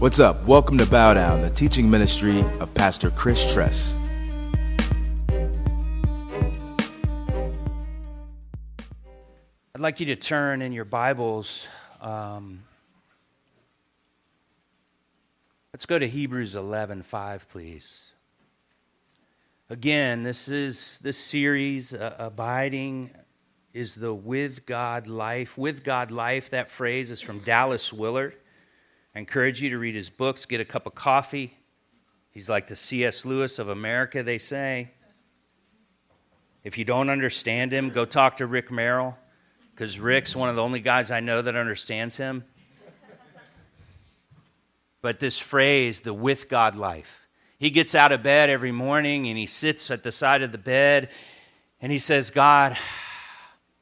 What's up? Welcome to Bow Down, the teaching ministry of Pastor Chris Tress. I'd like you to turn in your Bibles. Um, let's go to Hebrews 11 5, please. Again, this is this series, uh, Abiding is the with God life. With God life, that phrase is from Dallas Willard. I encourage you to read his books, get a cup of coffee. He's like the C.S. Lewis of America, they say. If you don't understand him, go talk to Rick Merrill, because Rick's one of the only guys I know that understands him. But this phrase, the with God life, he gets out of bed every morning and he sits at the side of the bed and he says, God,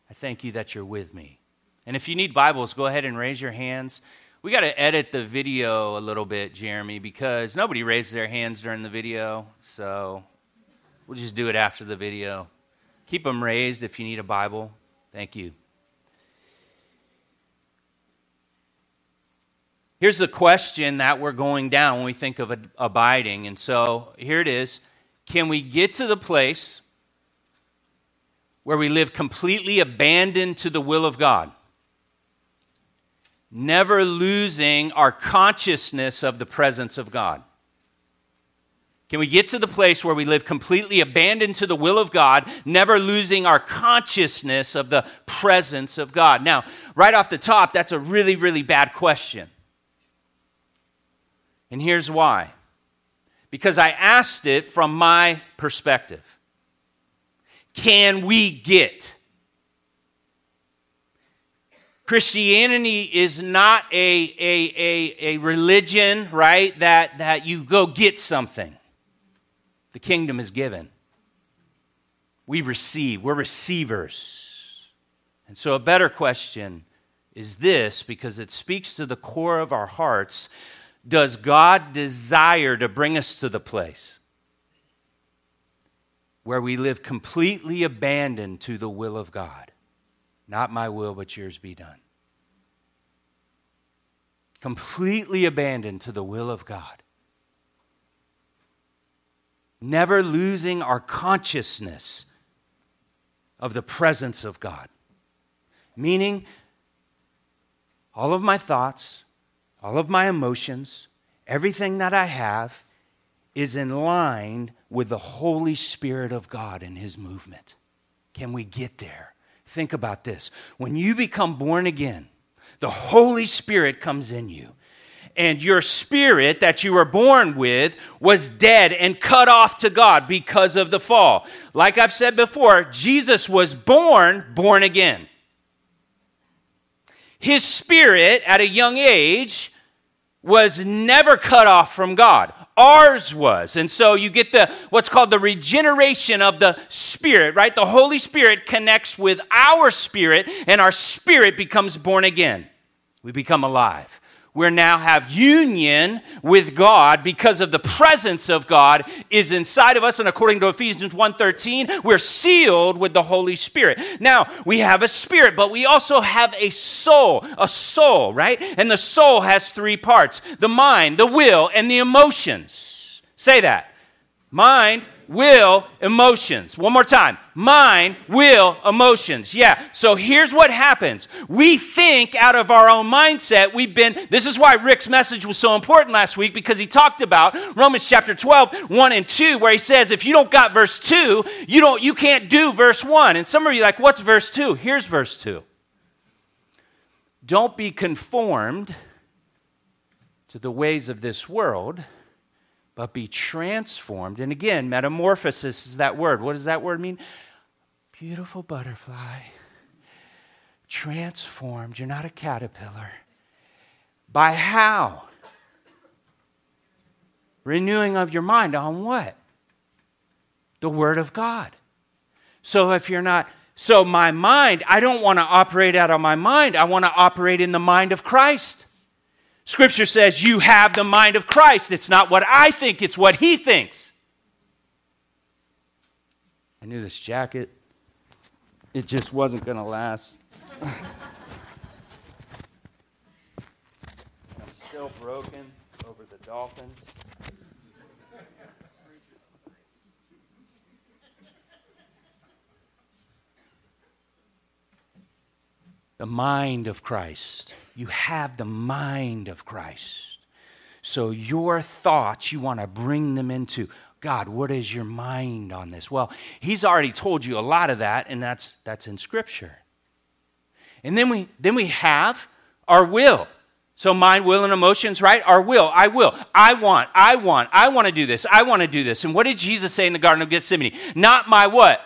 I thank you that you're with me. And if you need Bibles, go ahead and raise your hands. We got to edit the video a little bit, Jeremy, because nobody raises their hands during the video. So we'll just do it after the video. Keep them raised if you need a Bible. Thank you. Here's the question that we're going down when we think of abiding. And so here it is Can we get to the place where we live completely abandoned to the will of God? Never losing our consciousness of the presence of God. Can we get to the place where we live completely abandoned to the will of God, never losing our consciousness of the presence of God? Now, right off the top, that's a really, really bad question. And here's why because I asked it from my perspective. Can we get? Christianity is not a, a, a, a religion, right, that, that you go get something. The kingdom is given. We receive, we're receivers. And so, a better question is this because it speaks to the core of our hearts. Does God desire to bring us to the place where we live completely abandoned to the will of God? Not my will, but yours be done. Completely abandoned to the will of God never losing our consciousness of the presence of God. Meaning, all of my thoughts, all of my emotions, everything that I have is in line with the Holy Spirit of God and His movement. Can we get there? Think about this. When you become born again, the Holy Spirit comes in you and your spirit that you were born with was dead and cut off to God because of the fall. Like I've said before, Jesus was born born again. His spirit at a young age was never cut off from God. Ours was. And so you get the what's called the regeneration of the spirit, right? The Holy Spirit connects with our spirit and our spirit becomes born again. We become alive we now have union with God because of the presence of God is inside of us and according to Ephesians 1:13 we're sealed with the Holy Spirit. Now, we have a spirit, but we also have a soul, a soul, right? And the soul has three parts: the mind, the will, and the emotions. Say that. Mind, will, emotions. One more time. Mind, will, emotions. Yeah. So here's what happens. We think out of our own mindset. We've been, this is why Rick's message was so important last week because he talked about Romans chapter 12, 1 and 2, where he says, if you don't got verse 2, you don't, you can't do verse 1. And some of you like, what's verse 2? Here's verse 2. Don't be conformed to the ways of this world but be transformed. And again, metamorphosis is that word. What does that word mean? Beautiful butterfly, transformed. You're not a caterpillar. By how? Renewing of your mind on what? The Word of God. So if you're not, so my mind, I don't want to operate out of my mind. I want to operate in the mind of Christ. Scripture says you have the mind of Christ. It's not what I think, it's what he thinks. I knew this jacket, it just wasn't going to last. I'm still broken. over the dolphins. the mind of Christ. You have the mind of Christ. So your thoughts, you want to bring them into God, what is your mind on this? Well, he's already told you a lot of that, and that's that's in scripture. And then we then we have our will. So mind, will, and emotions, right? Our will. I will. I want. I want. I want to do this. I want to do this. And what did Jesus say in the Garden of Gethsemane? Not my what?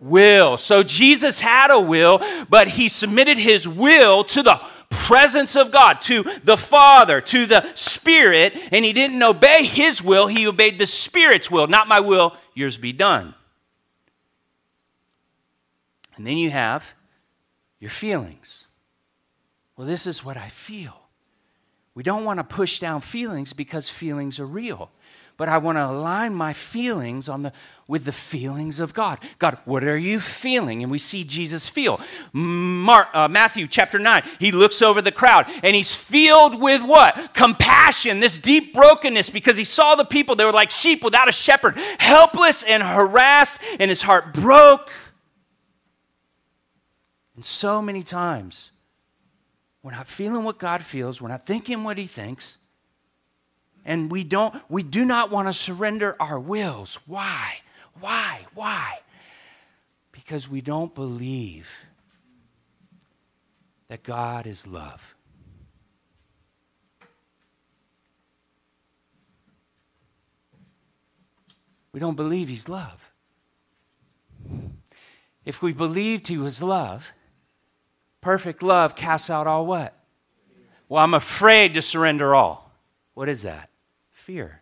will. So Jesus had a will, but he submitted his will to the presence of God, to the Father, to the Spirit, and he didn't obey his will, he obeyed the Spirit's will. Not my will, yours be done. And then you have your feelings. Well, this is what I feel. We don't want to push down feelings because feelings are real but I want to align my feelings on the, with the feelings of God. God, what are you feeling? And we see Jesus feel. Mark, uh, Matthew chapter 9, he looks over the crowd and he's filled with what? Compassion, this deep brokenness because he saw the people. They were like sheep without a shepherd, helpless and harassed, and his heart broke. And so many times, we're not feeling what God feels, we're not thinking what he thinks and we don't we do not want to surrender our wills. Why? Why? Why? Because we don't believe that god is love. We don't believe he's love. If we believed he was love perfect love casts out all what? Well i'm afraid to surrender all. What is that fear.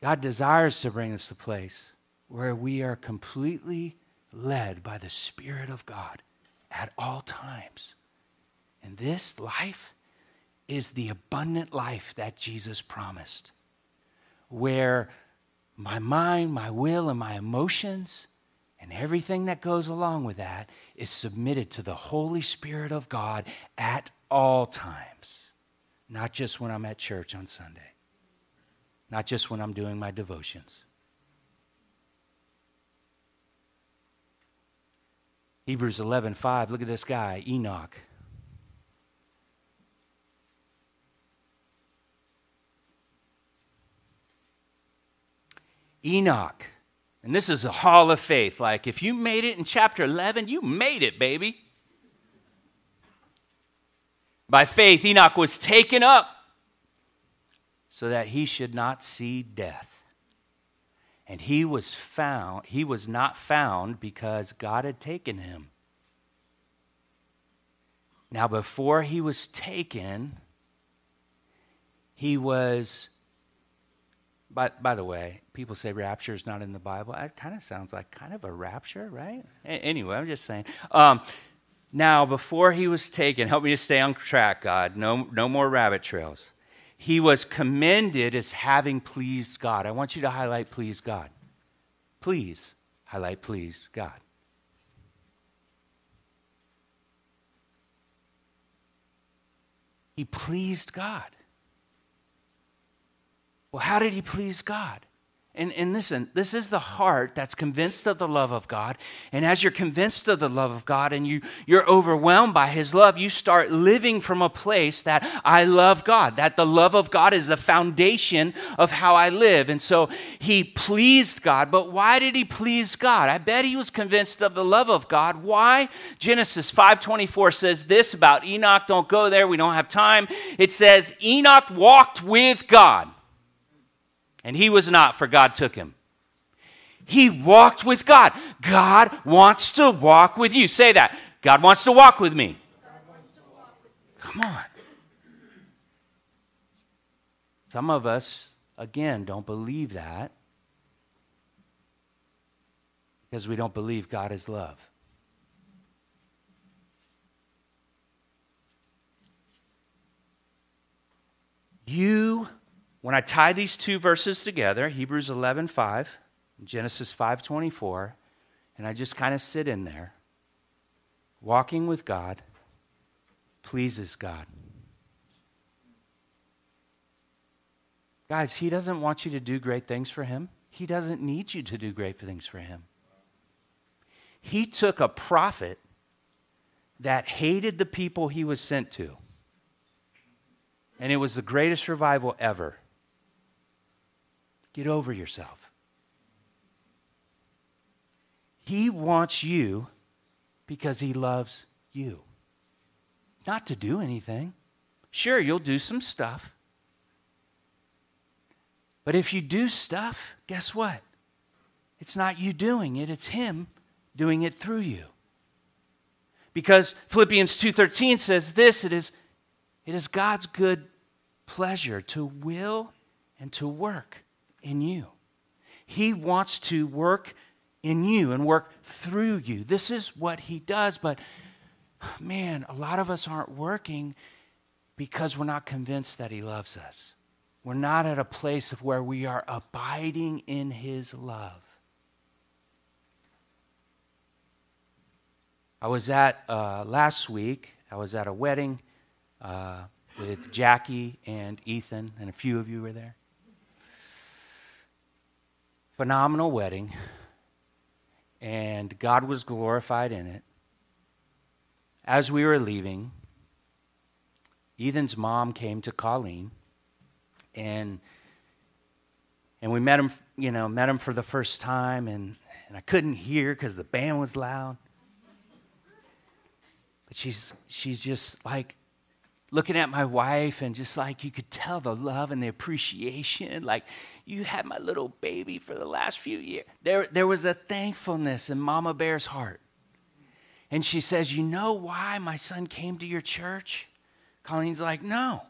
God desires to bring us to a place where we are completely led by the Spirit of God at all times. And this life is the abundant life that Jesus promised, where my mind, my will, and my emotions and everything that goes along with that is submitted to the Holy Spirit of God at all times, not just when I'm at church on Sunday, not just when I'm doing my devotions. Hebrews 11:5 look at this guy Enoch. Enoch and this is a hall of faith. Like, if you made it in chapter 11, you made it, baby. By faith, Enoch was taken up so that he should not see death. And he was found, he was not found because God had taken him. Now, before he was taken, he was by, by the way, people say rapture is not in the Bible. That kind of sounds like kind of a rapture, right? A- anyway, I'm just saying. Um, now, before he was taken, help me to stay on track, God. No, no more rabbit trails. He was commended as having pleased God. I want you to highlight please God. Please highlight please God. He pleased God. Well, how did he please God? And, and listen, this is the heart that's convinced of the love of God. And as you're convinced of the love of God and you, you're overwhelmed by His love, you start living from a place that I love God, that the love of God is the foundation of how I live. And so He pleased God. But why did He please God? I bet He was convinced of the love of God. Why? Genesis 5.24 says this about Enoch. Don't go there. We don't have time. It says, Enoch walked with God and he was not, for God took him. He walked with God. God wants to walk with you. Say that. God wants to walk with me. Come on. Some of us, again, don't believe that because we don't believe God is love. You when I tie these two verses together, Hebrews 11 5, Genesis 5 24, and I just kind of sit in there. Walking with God pleases God. Guys, He doesn't want you to do great things for Him. He doesn't need you to do great things for Him. He took a prophet that hated the people he was sent to, and it was the greatest revival ever. Get over yourself. He wants you because he loves you. Not to do anything. Sure, you'll do some stuff. But if you do stuff, guess what? It's not you doing it, it's him doing it through you. Because Philippians 2:13 says this, it is it is God's good pleasure to will and to work in you. He wants to work in you and work through you. This is what he does, but man, a lot of us aren't working because we're not convinced that he loves us. We're not at a place of where we are abiding in his love. I was at uh, last week, I was at a wedding uh, with Jackie and Ethan, and a few of you were there. Phenomenal wedding and God was glorified in it. As we were leaving, Ethan's mom came to Colleen, and and we met him, you know, met him for the first time, and, and I couldn't hear because the band was loud. But she's she's just like looking at my wife, and just like you could tell the love and the appreciation, like you had my little baby for the last few years. There, there was a thankfulness in Mama Bear's heart. And she says, You know why my son came to your church? Colleen's like, No.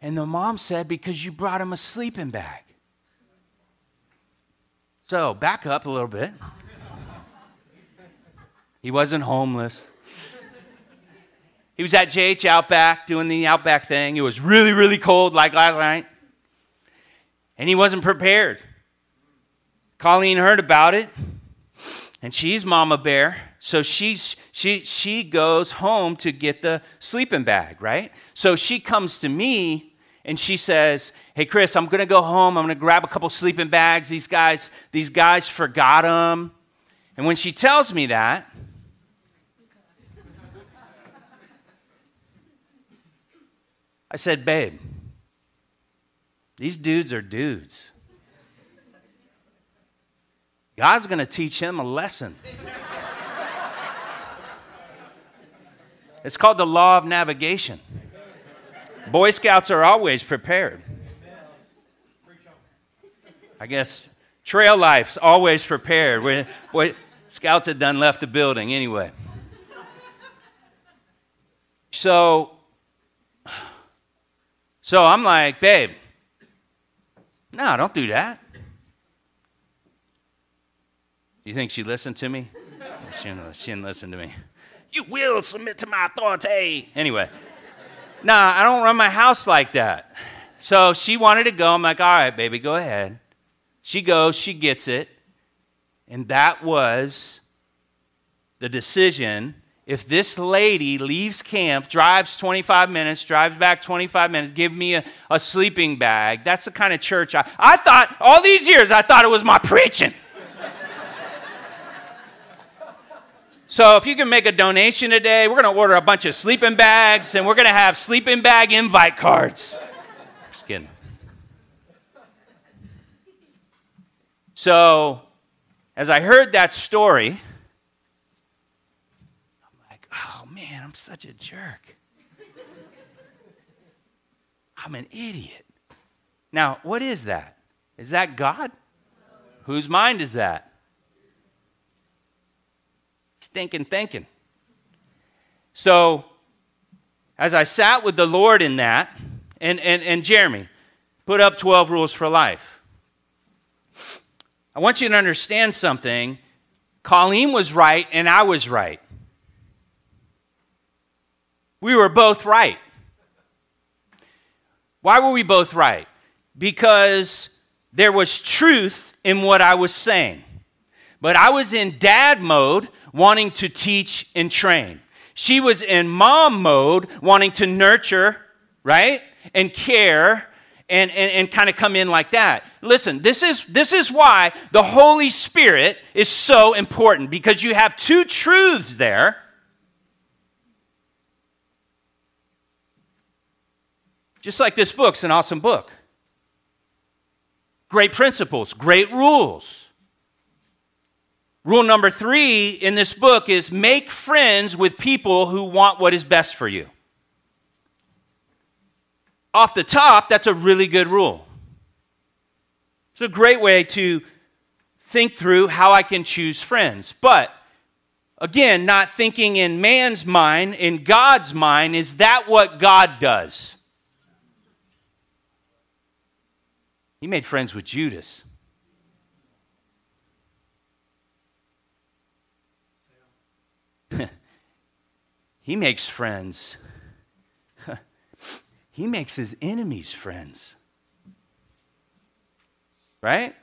And the mom said, Because you brought him a sleeping bag. So, back up a little bit. He wasn't homeless. He was at JH Outback doing the Outback thing. It was really, really cold like last night and he wasn't prepared. Colleen heard about it, and she's Mama Bear, so she's, she, she goes home to get the sleeping bag, right? So she comes to me and she says, Hey, Chris, I'm going to go home. I'm going to grab a couple sleeping bags. These guys, these guys forgot them. And when she tells me that, I said, Babe, these dudes are dudes. God's going to teach him a lesson. It's called the law of navigation. Boy Scouts are always prepared. I guess trail life's always prepared. boy, Scouts had done left the building anyway. So, so I'm like, babe, no, don't do that. You think she listened to me? she, didn't, she didn't listen to me. You will submit to my authority. Anyway, nah, I don't run my house like that. So she wanted to go. I'm like, all right, baby, go ahead. She goes, she gets it. And that was the decision if this lady leaves camp, drives 25 minutes, drives back 25 minutes, give me a, a sleeping bag, that's the kind of church I, I thought, all these years, I thought it was my preaching. so if you can make a donation today, we're going to order a bunch of sleeping bags and we're going to have sleeping bag invite cards. Just kidding. So, as I heard that story, such a jerk. I'm an idiot. Now, what is that? Is that God? Whose mind is that? Stinking thinking. So, as I sat with the Lord in that, and, and, and Jeremy put up 12 rules for life. I want you to understand something. Colleen was right, and I was right. We were both right. Why were we both right? Because there was truth in what I was saying. But I was in dad mode, wanting to teach and train. She was in mom mode, wanting to nurture, right? And care and, and, and kind of come in like that. Listen, this is, this is why the Holy Spirit is so important because you have two truths there. Just like this book's an awesome book. Great principles, great rules. Rule number three in this book is make friends with people who want what is best for you. Off the top, that's a really good rule. It's a great way to think through how I can choose friends. But again, not thinking in man's mind, in God's mind, is that what God does? He made friends with Judas. he makes friends. he makes his enemies friends. Right?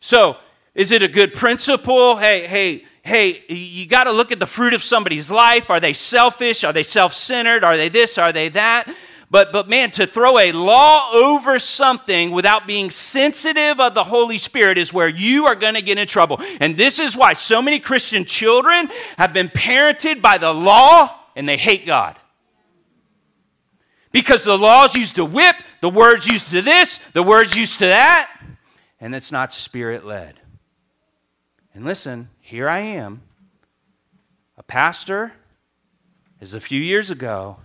So, is it a good principle? Hey, hey, hey, you got to look at the fruit of somebody's life. Are they selfish? Are they self centered? Are they this? Are they that? But, but man, to throw a law over something without being sensitive of the Holy Spirit is where you are going to get in trouble. And this is why so many Christian children have been parented by the law and they hate God. Because the law's used to whip, the word's used to this, the word's used to that, and it's not spirit led. And listen, here I am, a pastor, as a few years ago,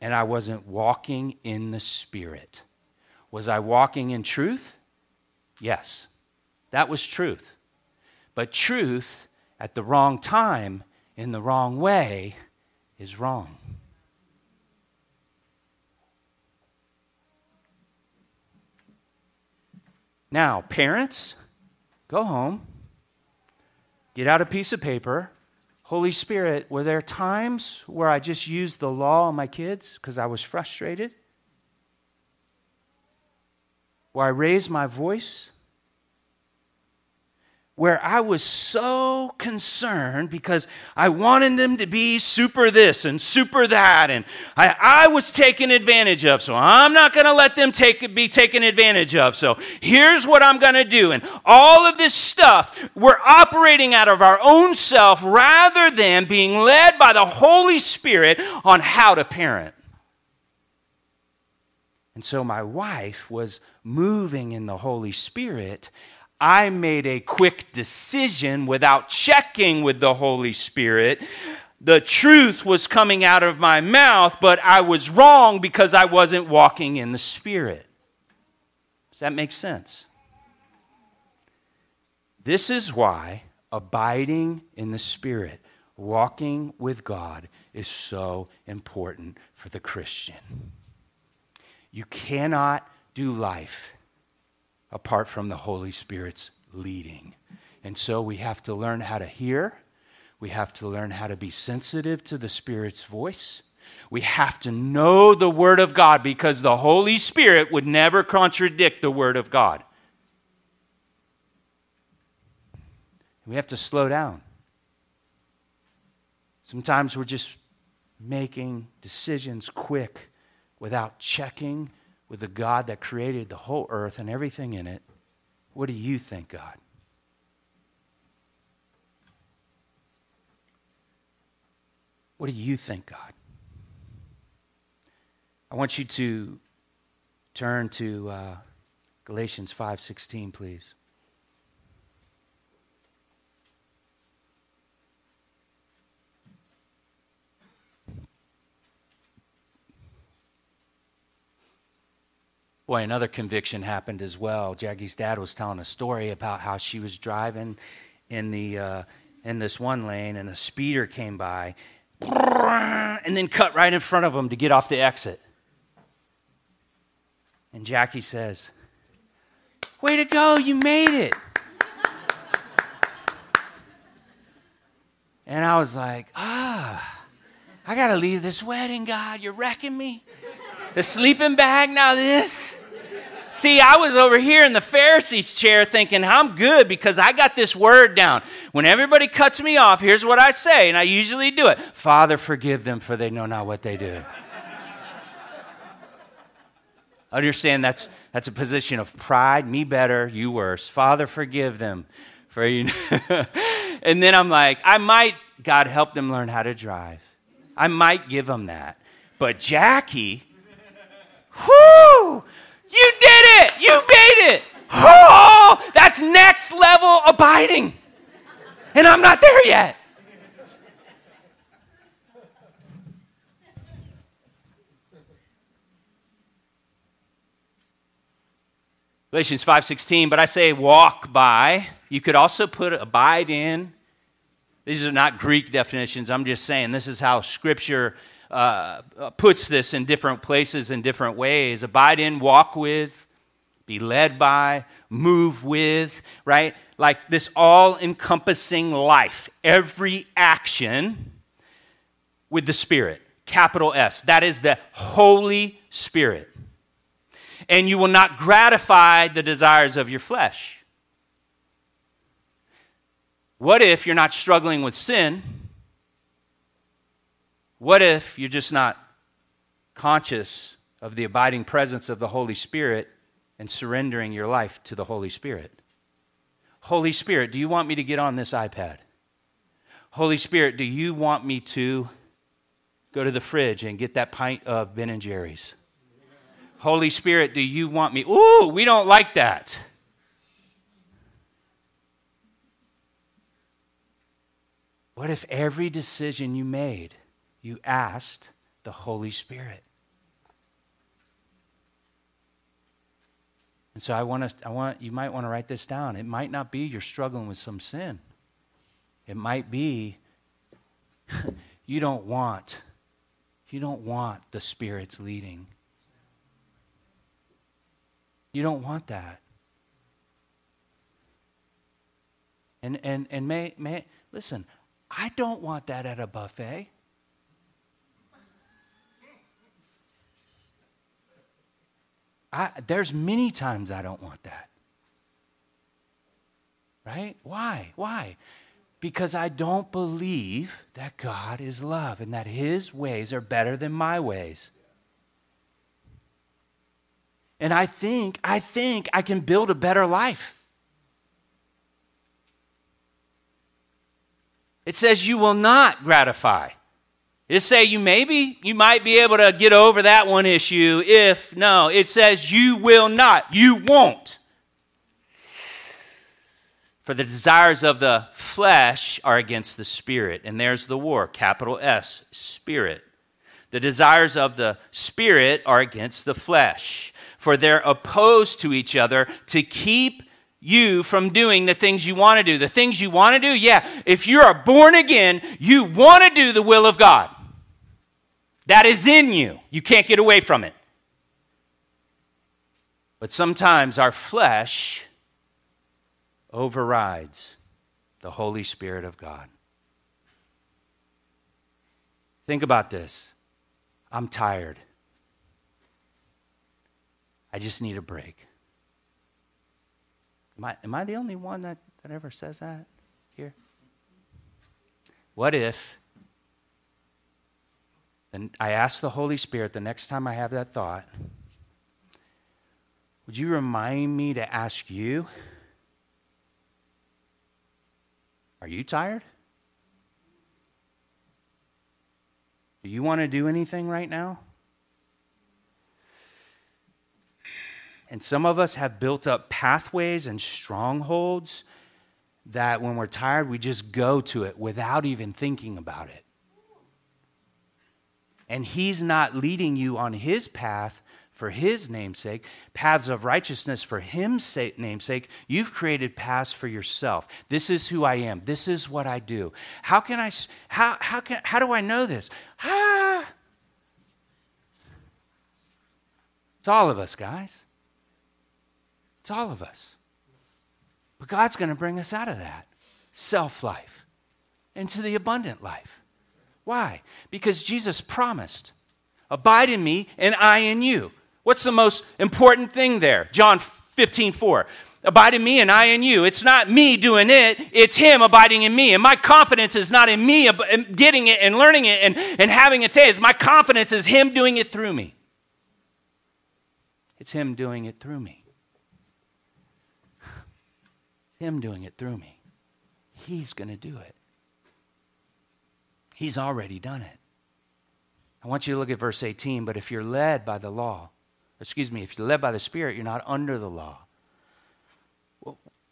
and I wasn't walking in the Spirit. Was I walking in truth? Yes, that was truth. But truth at the wrong time, in the wrong way, is wrong. Now, parents, go home, get out a piece of paper, Holy Spirit, were there times where I just used the law on my kids because I was frustrated? Where I raised my voice? Where I was so concerned because I wanted them to be super this and super that, and I, I was taken advantage of. So I'm not going to let them take, be taken advantage of. So here's what I'm going to do. And all of this stuff, we're operating out of our own self rather than being led by the Holy Spirit on how to parent. And so my wife was moving in the Holy Spirit I made a quick decision without checking with the Holy Spirit. The truth was coming out of my mouth, but I was wrong because I wasn't walking in the Spirit. Does that make sense? This is why abiding in the Spirit, walking with God, is so important for the Christian. You cannot do life apart from the Holy Spirit's leading. And so we have to learn how to hear. We have to learn how to be sensitive to the Spirit's voice. We have to know the Word of God because the Holy Spirit would never contradict the Word of God. We have to slow down. Sometimes we're just making decisions quick without checking with the God that created the whole earth and everything in it, what do you think, God? What do you think, God? I want you to turn to uh, Galatians 5:16, please. Boy, another conviction happened as well. Jackie's dad was telling a story about how she was driving in the uh, in this one lane, and a speeder came by, and then cut right in front of him to get off the exit. And Jackie says, "Way to go! You made it." and I was like, "Ah, I gotta leave this wedding, God. You're wrecking me." The sleeping bag, now this. See, I was over here in the Pharisees' chair thinking, I'm good because I got this word down. When everybody cuts me off, here's what I say, and I usually do it Father, forgive them, for they know not what they do. Understand that's, that's a position of pride, me better, you worse. Father, forgive them, for you. and then I'm like, I might, God, help them learn how to drive. I might give them that. But Jackie, whoo! You did it! You made it! Oh, that's next level abiding. And I'm not there yet. Galatians 5:16, but I say walk by. You could also put abide in. These are not Greek definitions. I'm just saying this is how scripture uh, puts this in different places in different ways. Abide in, walk with, be led by, move with, right? Like this all encompassing life, every action with the Spirit, capital S. That is the Holy Spirit. And you will not gratify the desires of your flesh. What if you're not struggling with sin? What if you're just not conscious of the abiding presence of the Holy Spirit and surrendering your life to the Holy Spirit? Holy Spirit, do you want me to get on this iPad? Holy Spirit, do you want me to go to the fridge and get that pint of Ben and Jerry's? Holy Spirit, do you want me? Ooh, we don't like that. What if every decision you made you asked the Holy Spirit. And so I want to, I want you might want to write this down. It might not be you're struggling with some sin. It might be you don't want you don't want the Spirit's leading. You don't want that. And and and may may listen, I don't want that at a buffet. I, there's many times I don't want that. Right? Why? Why? Because I don't believe that God is love and that His ways are better than my ways. And I think, I think I can build a better life. It says you will not gratify it say you maybe you might be able to get over that one issue if no, it says you will not. You won't. For the desires of the flesh are against the spirit, and there's the war, capital S, spirit. The desires of the spirit are against the flesh, for they're opposed to each other to keep you from doing the things you want to do. The things you want to do, yeah, if you are born again, you want to do the will of God. That is in you. You can't get away from it. But sometimes our flesh overrides the Holy Spirit of God. Think about this. I'm tired. I just need a break. Am I, am I the only one that, that ever says that here? What if then I ask the Holy Spirit the next time I have that thought, would you remind me to ask you, are you tired? Do you want to do anything right now? And some of us have built up pathways and strongholds that when we're tired, we just go to it without even thinking about it and He's not leading you on His path for His namesake, paths of righteousness for His namesake, you've created paths for yourself. This is who I am. This is what I do. How can I, how, how, can, how do I know this? Ah. It's all of us, guys. It's all of us. But God's going to bring us out of that self life into the abundant life. Why? Because Jesus promised, Abide in me and I in you. What's the most important thing there? John 15, 4. Abide in me and I in you. It's not me doing it, it's Him abiding in me. And my confidence is not in me getting it and learning it and, and having it say My confidence is Him doing it through me. It's Him doing it through me. It's Him doing it through me. He's going to do it. He's already done it. I want you to look at verse 18. But if you're led by the law, excuse me, if you're led by the Spirit, you're not under the law.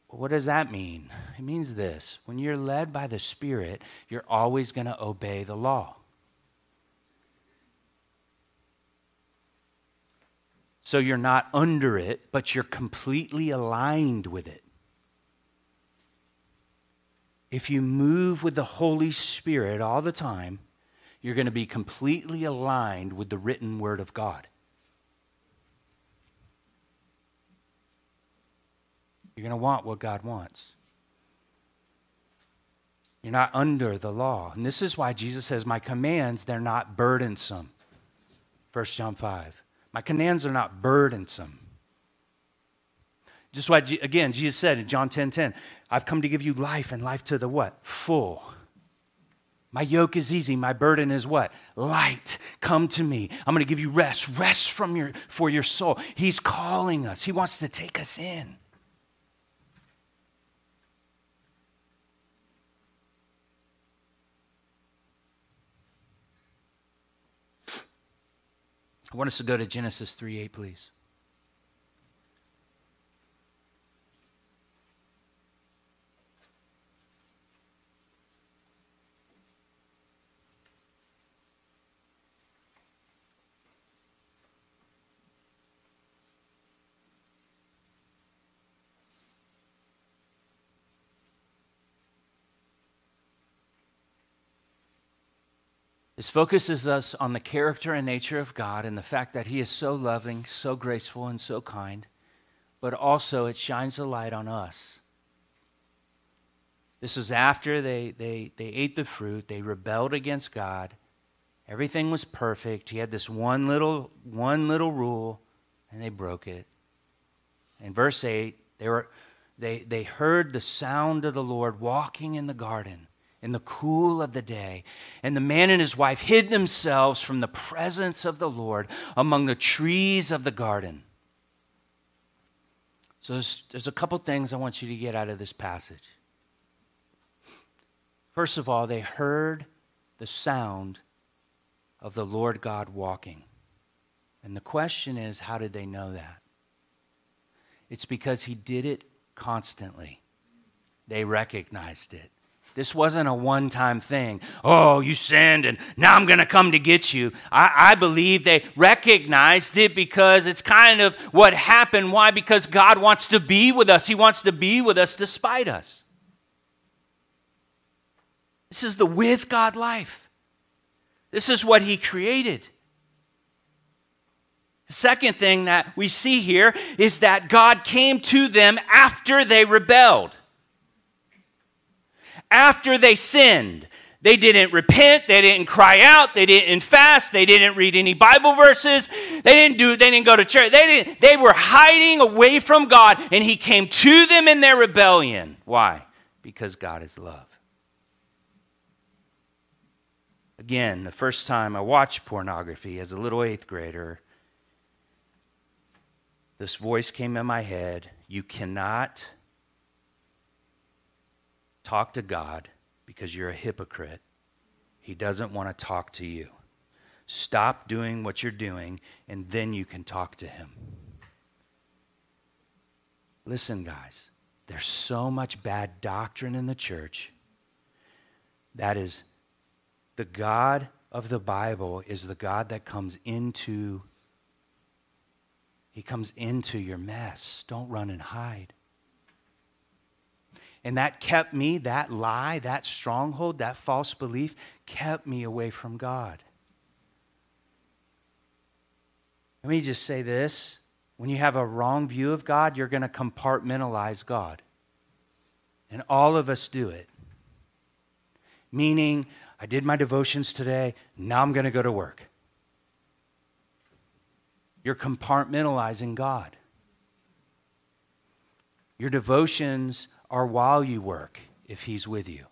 What does that mean? It means this when you're led by the Spirit, you're always going to obey the law. So you're not under it, but you're completely aligned with it. If you move with the Holy Spirit all the time, you're going to be completely aligned with the written Word of God. You're going to want what God wants. You're not under the law. And this is why Jesus says, My commands, they're not burdensome. 1 John 5. My commands are not burdensome. Just why, again, Jesus said in John 10 10, I've come to give you life and life to the what? Full. My yoke is easy, my burden is what? Light. Come to me. I'm going to give you rest. Rest from your for your soul. He's calling us. He wants to take us in. I want us to go to Genesis 3 8, please. This focuses us on the character and nature of God and the fact that He is so loving, so graceful, and so kind, but also it shines a light on us. This was after they, they, they ate the fruit, they rebelled against God. Everything was perfect. He had this one little, one little rule, and they broke it. In verse 8, they, were, they, they heard the sound of the Lord walking in the garden in the cool of the day. And the man and his wife hid themselves from the presence of the Lord among the trees of the garden. So there's, there's a couple things I want you to get out of this passage. First of all, they heard the sound of the Lord God walking. And the question is, how did they know that? It's because he did it constantly. They recognized it. This wasn't a one time thing. Oh, you sinned, and now I'm going to come to get you. I, I, believe they recognized it because it's kind of what happened. Why? Because God wants to be with us, He wants to be with us despite us. This is the with God life. This is what He created. The second thing that we see here is that God came to them after they rebelled after they sinned. They didn't repent, they didn't cry out, they didn't fast, they didn't read any Bible verses, they didn't do they didn't go to church. They didn't they were hiding away from God and he came to them in their rebellion. Why? Because God is love. Again, the first time I watched pornography as a little 8th grader, this voice came in my head, you cannot talk to God because you're a hypocrite. He doesn't want to talk to you. Stop doing what you're doing, and then you can talk to Him. Listen, guys, there's so much bad doctrine in the church. That is, the God of the Bible is the God that comes into he comes into your mess. Don't run and hide. And that kept me, that lie, that stronghold, that false belief kept me away from God. Let me just say this when you have a wrong view of God, you're going to compartmentalize God. And all of us do it. Meaning, I did my devotions today, now I'm going to go to work. you're compartmentalizing God. Your devotions are while you work if He's with you.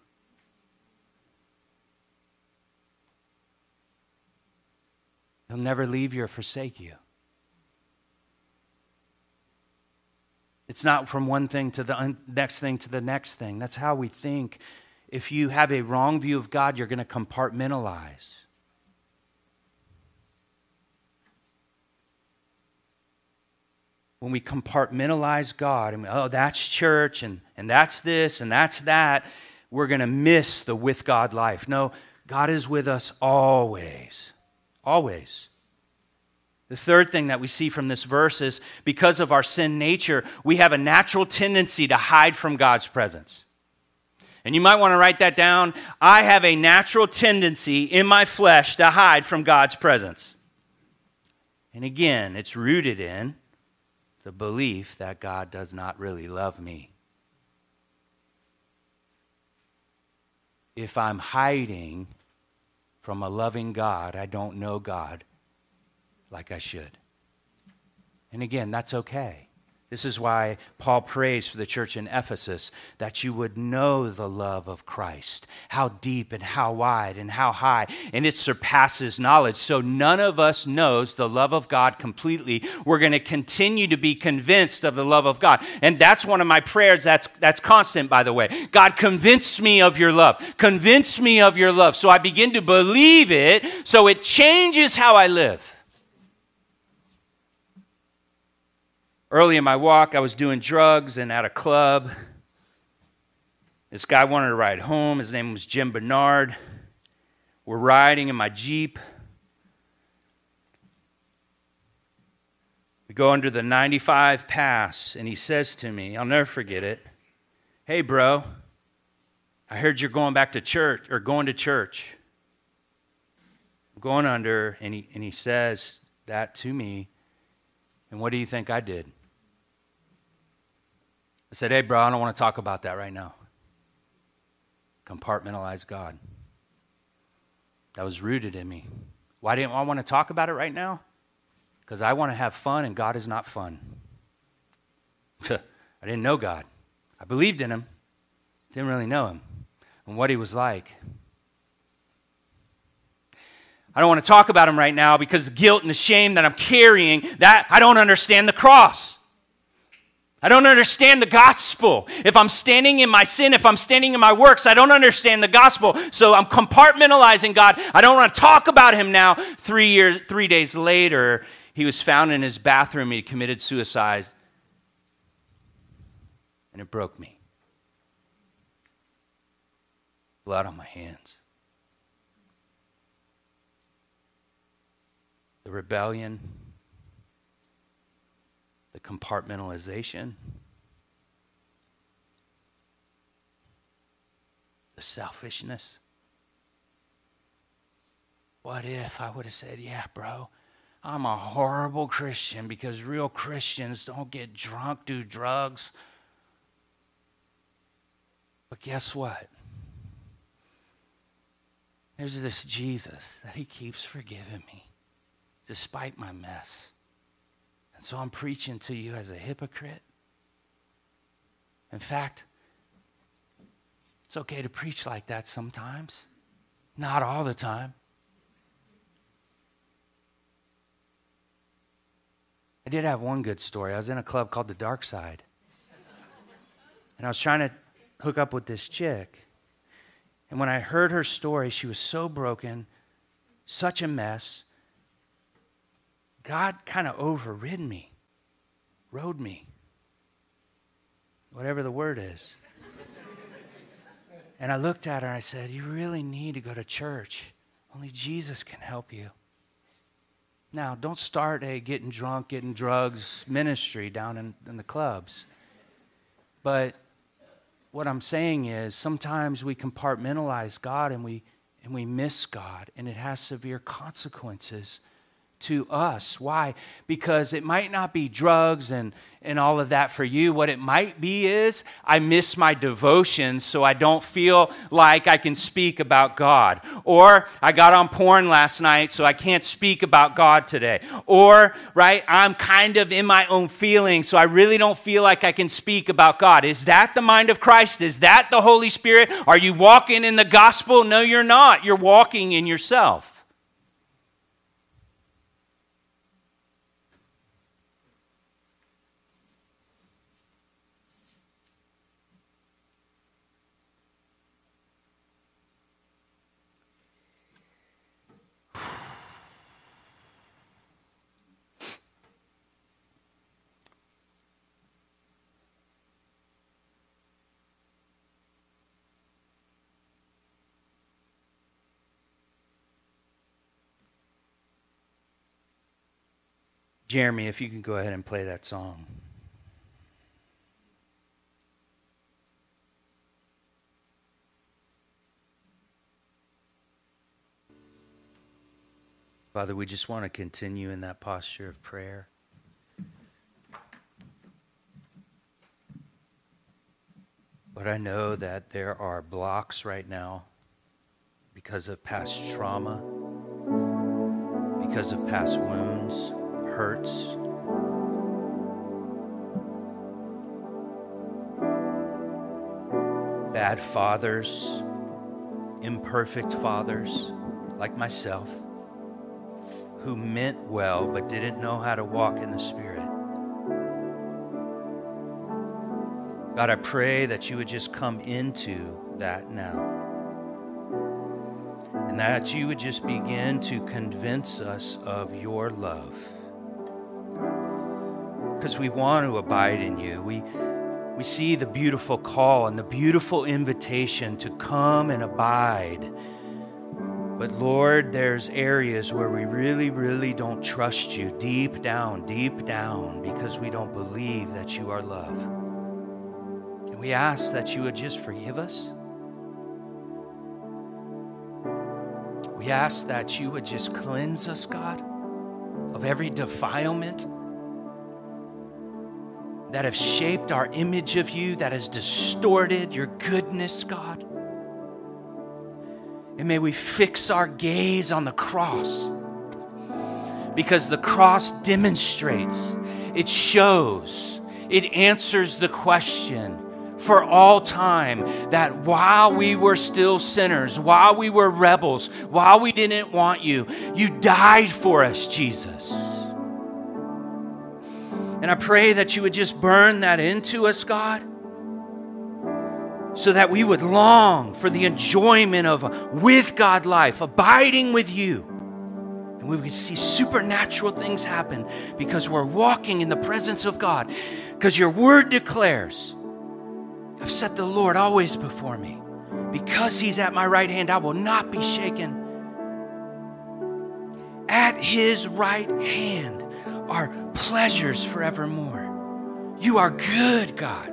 He'll never leave you or forsake you. It's not from one thing to the next thing to the next thing. That's how we think. If you have a wrong view of God, you're going to compartmentalize. When we compartmentalize God, and oh, that's church, and, and that's this, and that's that, we're going to miss the with God life. No, God is with us always. Always. The third thing that we see from this verse is because of our sin nature, we have a natural tendency to hide from God's presence. And you might want to write that down. I have a natural tendency in my flesh to hide from God's presence. And again, it's rooted in the belief that God does not really love me. If I'm hiding from a loving God, I don't know God like I should. And again, that's okay. This is why Paul prays for the church in Ephesus that you would know the love of Christ, how deep and how wide and how high, and it surpasses knowledge. So none of us knows the love of God completely. We're going to continue to be convinced of the love of God. And that's one of my prayers that's that's constant by the way. God convince me of your love. Convince me of your love. So I begin to believe it so it changes how I live. Early in my walk, I was doing drugs and at a club. This guy wanted to ride home. His name was Jim Bernard. We're riding in my Jeep. We go under the 95 pass, and he says to me, I'll never forget it. Hey, bro, I heard you're going back to church or going to church. I'm going under, and he, and he says that to me. And what do you think I did? I said, Hey, bro, I don't want to talk about that right now. Compartmentalize God. That was rooted in me. Why didn't I want to talk about it right now? Because I want to have fun, and God is not fun. I didn't know God. I believed in Him, didn't really know Him and what He was like. I don't want to talk about Him right now because the guilt and the shame that I'm carrying, that I don't understand the cross. I don't understand the gospel. If I'm standing in my sin, if I'm standing in my works, I don't understand the gospel. So I'm compartmentalizing God. I don't want to talk about him now. Three years, three days later, he was found in his bathroom. He committed suicide. And it broke me. Blood on my hands. The rebellion the compartmentalization, the selfishness. What if I would have said, Yeah, bro, I'm a horrible Christian because real Christians don't get drunk, do drugs. But guess what? There's this Jesus that he keeps forgiving me despite my mess. And so I'm preaching to you as a hypocrite. In fact, it's okay to preach like that sometimes, not all the time. I did have one good story. I was in a club called the Dark Side. And I was trying to hook up with this chick. And when I heard her story, she was so broken, such a mess. God kind of overridden me, rode me, whatever the word is. and I looked at her and I said, You really need to go to church. Only Jesus can help you. Now, don't start a getting drunk, getting drugs ministry down in, in the clubs. But what I'm saying is sometimes we compartmentalize God and we, and we miss God, and it has severe consequences to us. Why? Because it might not be drugs and, and all of that for you. What it might be is I miss my devotion, so I don't feel like I can speak about God. Or I got on porn last night, so I can't speak about God today. Or, right, I'm kind of in my own feelings, so I really don't feel like I can speak about God. Is that the mind of Christ? Is that the Holy Spirit? Are you walking in the gospel? No, you're not. You're walking in yourself. Jeremy, if you can go ahead and play that song. Father, we just want to continue in that posture of prayer. But I know that there are blocks right now because of past trauma, because of past wounds hurts. Bad fathers, imperfect fathers like myself, who meant well but didn't know how to walk in the Spirit. God, I pray that you would just come into that now. And that you would just begin to convince us of your love because we want to abide in you. We, we see the beautiful call and the beautiful invitation to come and abide. But Lord, there's areas where we really, really don't trust you deep down, deep down, because we don't believe that you are love. And we ask that you would just forgive us. We ask that you would just cleanse us, God, of every defilement that have shaped our image of you, that has distorted your goodness, God. And may we fix our gaze on the cross because the cross demonstrates, it shows, it answers the question for all time that while we were still sinners, while we were rebels, while we didn't want you, you died for us, Jesus. And I pray that you would just burn that into us, God, so that we would long for the enjoyment of with God life, abiding with you. And we would see supernatural things happen because we're walking in the presence of God. Because your word declares, I've set the Lord always before me. Because he's at my right hand, I will not be shaken. At his right hand are pleasures forevermore. You are good, God.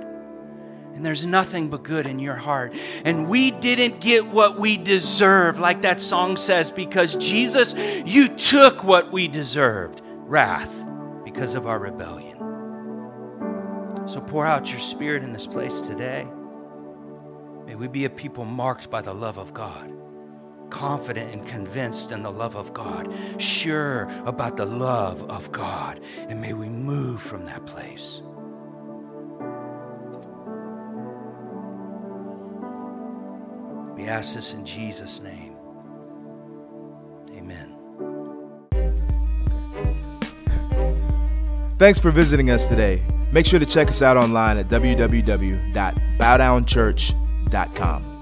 And there's nothing but good in your heart. And we didn't get what we deserve, like that song says, because Jesus, you took what we deserved wrath because of our rebellion. So pour out your spirit in this place today. May we be a people marked by the love of God confident and convinced in the love of God, sure about the love of God, and may we move from that place. We ask this in Jesus' name. Amen. Thanks for visiting us today. Make sure to check us out online at www.bowdownchurch.com.